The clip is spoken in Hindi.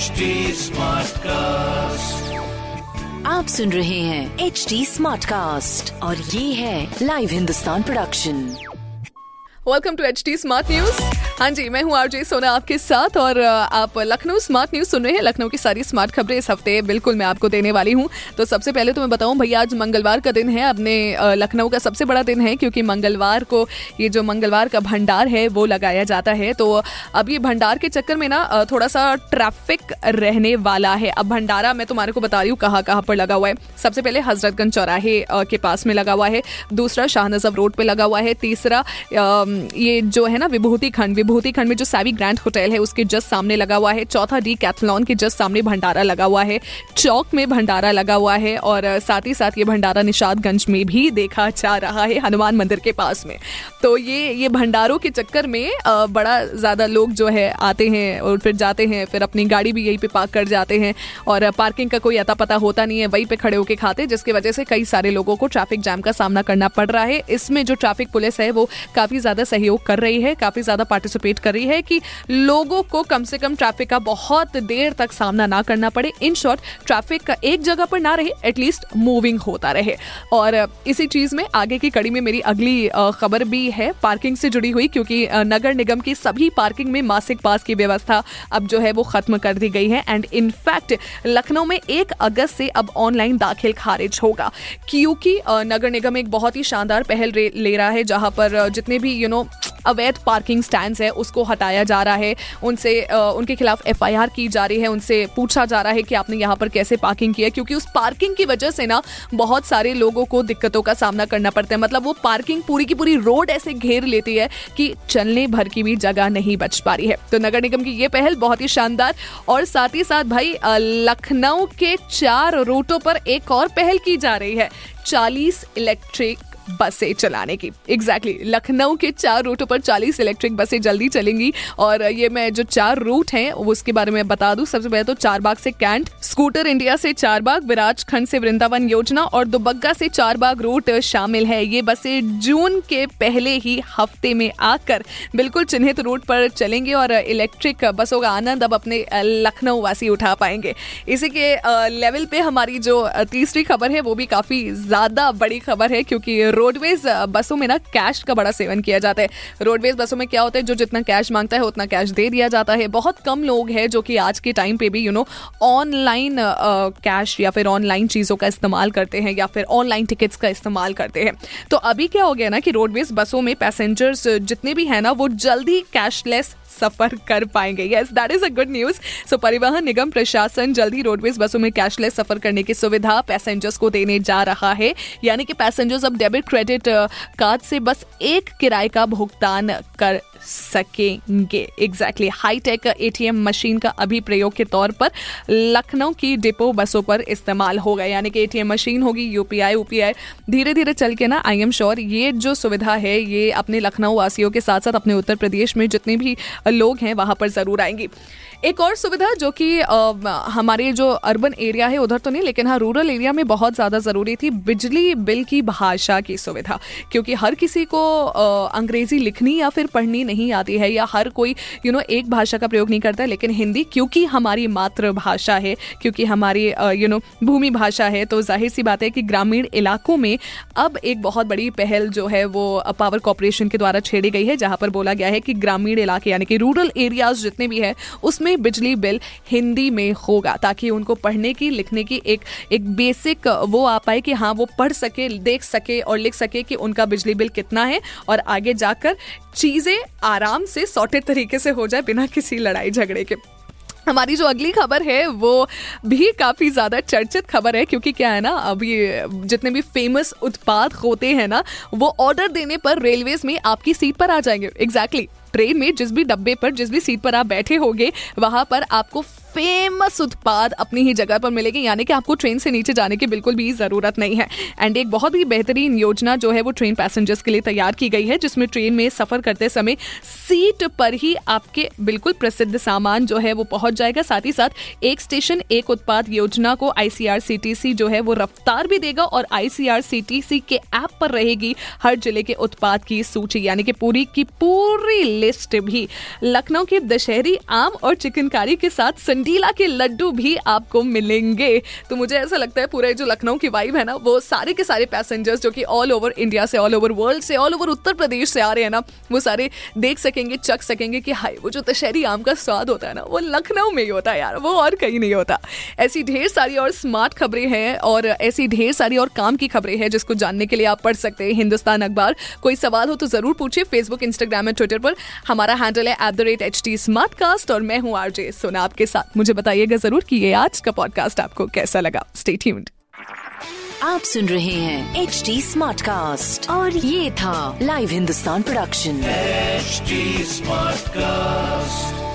HD कास्ट आप सुन रहे हैं एच डी स्मार्ट कास्ट और ये है live Hindustan production welcome to H D smart news हाँ जी, मैं हूँ आरजे सोना आपके साथ और आप लखनऊ स्मार्ट न्यूज़ सुन रहे हैं लखनऊ की सारी स्मार्ट खबरें इस हफ़्ते बिल्कुल मैं आपको देने वाली हूँ। तो सबसे पहले तो मैं बताऊँ, भैया आज मंगलवार का दिन है अपने लखनऊ का सबसे बड़ा दिन है क्योंकि मंगलवार को ये जो मंगलवार का भंडार है वो लगाया जाता है। तो अब ये भंडार के चक्कर में ना थोड़ा सा ट्रैफ़िक रहने वाला है। अब भंडारा मैं तुम्हारे को बता रही हूँ कहाँ कहाँ पर लगा हुआ है। सबसे पहले हजरतगंज चौराहे के पास में लगा हुआ है। दूसरा शाहनजब रोड पर लगा हुआ है। तीसरा ये जो है ना विभूति खंड विभूति खंड में जो सैवी ग्रैंड होटल है, उसके जस्ट सामने लगा हुआ है। चौथा डी कैथलॉन के जस्ट सामने भंडारा लगा हुआ है। चौक में भंडारा लगा हुआ है और साथ ही साथ ये भंडारा निषादगंज में भी देखा जा रहा है, हनुमान मंदिर के पास में। तो ये ये भंडारों के चक्कर में बड़ा ज़्यादा लोग जो है, आते हैं और फिर जाते हैं, फिर अपनी गाड़ी भी यहीं पे पार्क कर जाते हैं और पार्किंग का कोई अता पता होता नहीं है, वहीं पे खड़े होकर खाते जिसकी वजह से कई सारे लोगों को ट्रैफ़िक जैम का सामना करना पड़ रहा है। इसमें जो ट्रैफ़िक पुलिस है, वो काफ़ी ज़्यादा सहयोग कर रही है, काफ़ी ज़्यादा पार्टिसिपेट कर रही है कि लोगों को कम से कम ट्रैफ़िक का बहुत देर तक सामना ना करना पड़े। इन शॉर्ट ट्रैफ़िक का एक जगह पर ना रहे एटलीस्ट मूविंग होता रहे। और इसी चीज़ में आगे की कड़ी में मेरी अगली खबर भी है पार्किंग से जुड़ी हुई, क्योंकि नगर निगम की सभी पार्किंग में मासिक पास की व्यवस्था अब जो है वो खत्म कर दी गई है। एंड इनफैक्ट लखनऊ में एक अगस्त से अब ऑनलाइन दाखिल खारिज होगा। क्योंकि नगर निगम एक बहुत ही शानदार पहल ले रहा है, जहाँ पर जितने भी यू नो अवैध पार्किंग स्टैंड है, उसको हटाया जा रहा है। उनसे उनके खिलाफ एफआईआर की जा रही है, उनसे पूछा जा रहा है कि आपने यहाँ पर कैसे पार्किंग की है, क्योंकि उस पार्किंग की वजह से ना बहुत सारे लोगों को दिक्कतों का सामना करना पड़ता है। मतलब वो पार्किंग पूरी की पूरी रोड ऐसे घेर लेती है कि चलने भर की भी जगह नहीं बच पा रही है। तो नगर निगम की ये पहल बहुत ही शानदार और साथ ही साथ भाई लखनऊ के चार रूटों पर एक और पहल की जा रही है। चालीस इलेक्ट्रिक बसें चलाने की। Exactly exactly. लखनऊ के चार रूटों पर 40 इलेक्ट्रिक बसें जल्दी चलेंगी और ये मैं जो चार रूट हैं उसके बारे में बता दूँ। सबसे पहले तो चारबाग से कैंट, स्कूटर इंडिया से चारबाग विराज खंड से वृंदावन योजना और दुबग्गा से चारबाग रूट शामिल है। ये बसें जून के पहले ही हफ़्ते में आकर बिल्कुल चिन्हित रूट पर चलेंगे और इलेक्ट्रिक बसों का आनंद अब अपने लखनऊ वासी उठा पाएँगे। इसी के लेवल पे हमारी जो तीसरी खबर है, वो भी काफ़ी ज़्यादा बड़ी खबर है क्योंकि रोडवेज़ बसों में ना कैश का बड़ा सेवन किया जाता है। रोडवेज़ बसों में क्या होता है, जो जितना कैश माँगता है, उतना कैश दे दिया जाता है। बहुत कम लोग हैं जो कि आज के टाइम पे भी यू नो ऑनलाइन कैश या फिर ऑनलाइन चीज़ों का इस्तेमाल करते हैं या फिर ऑनलाइन टिकट्स का इस्तेमाल करते हैं। तो अभी क्या हो गया ना कि रोडवेज़ बसों में पैसेंजर्स जितने भी हैं ना, वो जल्दी कैशलेस सफ़र कर पाएँगे। Yes that is a good news so परिवहन निगम प्रशासन जल्दी रोडवेज़ बसों में कैशलेस सफ़र करने की सुविधा पैसेंजर्स को देने जा रहा है। यानी कि पैसेंजर्स अब डेबिट क्रेडिट कार्ड से बस एक किराए का भुगतान कर सकेंगे। एग्जैक्टली हाईटेक एटीएम मशीन का अभी प्रयोग के तौर पर लखनऊ की डिपो बसों पर इस्तेमाल होगा यानी कि एटीएम मशीन होगी यूपीआई यूपीआई धीरे धीरे चल के ना आई एम श्योर ये जो सुविधा है, ये अपने लखनऊ वासियों के साथ साथ अपने उत्तर प्रदेश में जितने भी लोग हैं, वहाँ पर ज़रूर आएँगी। एक और सुविधा जो कि हमारे जो अर्बन एरिया है, उधर तो नहीं, लेकिन हाँ रूरल एरिया में बहुत ज़्यादा ज़रूरी थी बिजली बिल की भाषा की सुविधा, क्योंकि हर किसी को अंग्रेज़ी लिखनी या फिर पढ़नी नहीं आती है, या हर कोई यू नो एक भाषा का प्रयोग नहीं करता है, लेकिन हिंदी क्योंकि हमारी मातृभाषा है, क्योंकि हमारी यू नो भूमि भाषा है तो ज़ाहिर सी बात है कि ग्रामीण इलाकों में अब एक बहुत बड़ी पहल जो है, वो पावर कॉरपोरेशन के द्वारा छेड़ी गई है, जहाँ पर बोला गया है कि ग्रामीण इलाके, यानी कि रूरल एरियाज़ जितने भी है, उसमें बिजली बिल हिंदी में होगा, ताकि उनको पढ़ने की, लिखने की एक एक बेसिक वो आ पाए कि हाँ वो पढ़ सके, देख सके और लिख सके कि उनका बिजली बिल कितना है और आगे जाकर चीज़ें आराम से सॉर्टेड तरीके से हो जाए बिना किसी लड़ाई झगड़े के हमारी जो अगली खबर है, वो भी काफ़ी ज़्यादा चर्चित खबर है, क्योंकि क्या है ना अभी जितने भी फ़ेमस उत्पाद होते हैं ना, वो ऑर्डर देने पर रेलवेज में आपकी सीट पर आ जाएँगे एग्जैक्टली exactly. ट्रेन में जिस भी डब्बे पर, जिस भी सीट पर आप बैठे होगे, वहाँ पर आपको फ़ेमस उत्पाद अपनी ही जगह पर मिलेगी, यानी कि आपको ट्रेन से नीचे जाने की बिल्कुल भी ज़रूरत नहीं है। एंड एक बहुत ही बेहतरीन योजना जो है वो ट्रेन पैसेंजर्स के लिए तैयार की गई है, जिसमें ट्रेन में सफ़र करते समय सीट पर ही आपके बिल्कुल प्रसिद्ध सामान जो है वो पहुँच जाएगा। साथ ही साथ एक स्टेशन एक उत्पाद योजना को आईसीआरसीटीसी जो है वो रफ्तार भी देगा और आईसीआरसीटीसी के ऐप पर रहेगी हर ज़िले के उत्पाद की सूची, यानी कि पूरी की पूरी लिस्ट भी। लखनऊ के दशहरी आम और चिकनकारी के साथ मंडीला के लड्डू भी आपको मिलेंगे। तो मुझे ऐसा लगता है पूरे जो लखनऊ की वाइब है ना, वो सारे के सारे पैसेंजर्स जो कि ऑल ओवर इंडिया से ऑल ओवर वर्ल्ड से ऑल ओवर उत्तर प्रदेश से आ रहे हैं ना, वो सारे देख सकेंगे, चख सकेंगे कि हाय, वो जो दशहरी आम का स्वाद होता है ना, वो लखनऊ में ही होता है यार, वो और कहीं नहीं होता। ऐसी ढेर सारी और स्मार्ट खबरें हैं और ऐसी ढेर सारी और काम की खबरें हैं जिसको जानने के लिए आप पढ़ सकते हैं हिंदुस्तान अखबार। कोई सवाल हो तो ज़रूर पूछिए फेसबुक इंस्टाग्राम एंड ट्विटर पर। हमारा हैंडल है एट और मैं हूँ आरजे सोना आपके साथ। मुझे बताइएगा ज़रूर कि ये आज का पॉडकास्ट आपको कैसा लगा। स्टे ट्यून्ड आप सुन रहे हैं एच डी स्मार्ट कास्ट और ये था live Hindustan production smart Smartcast.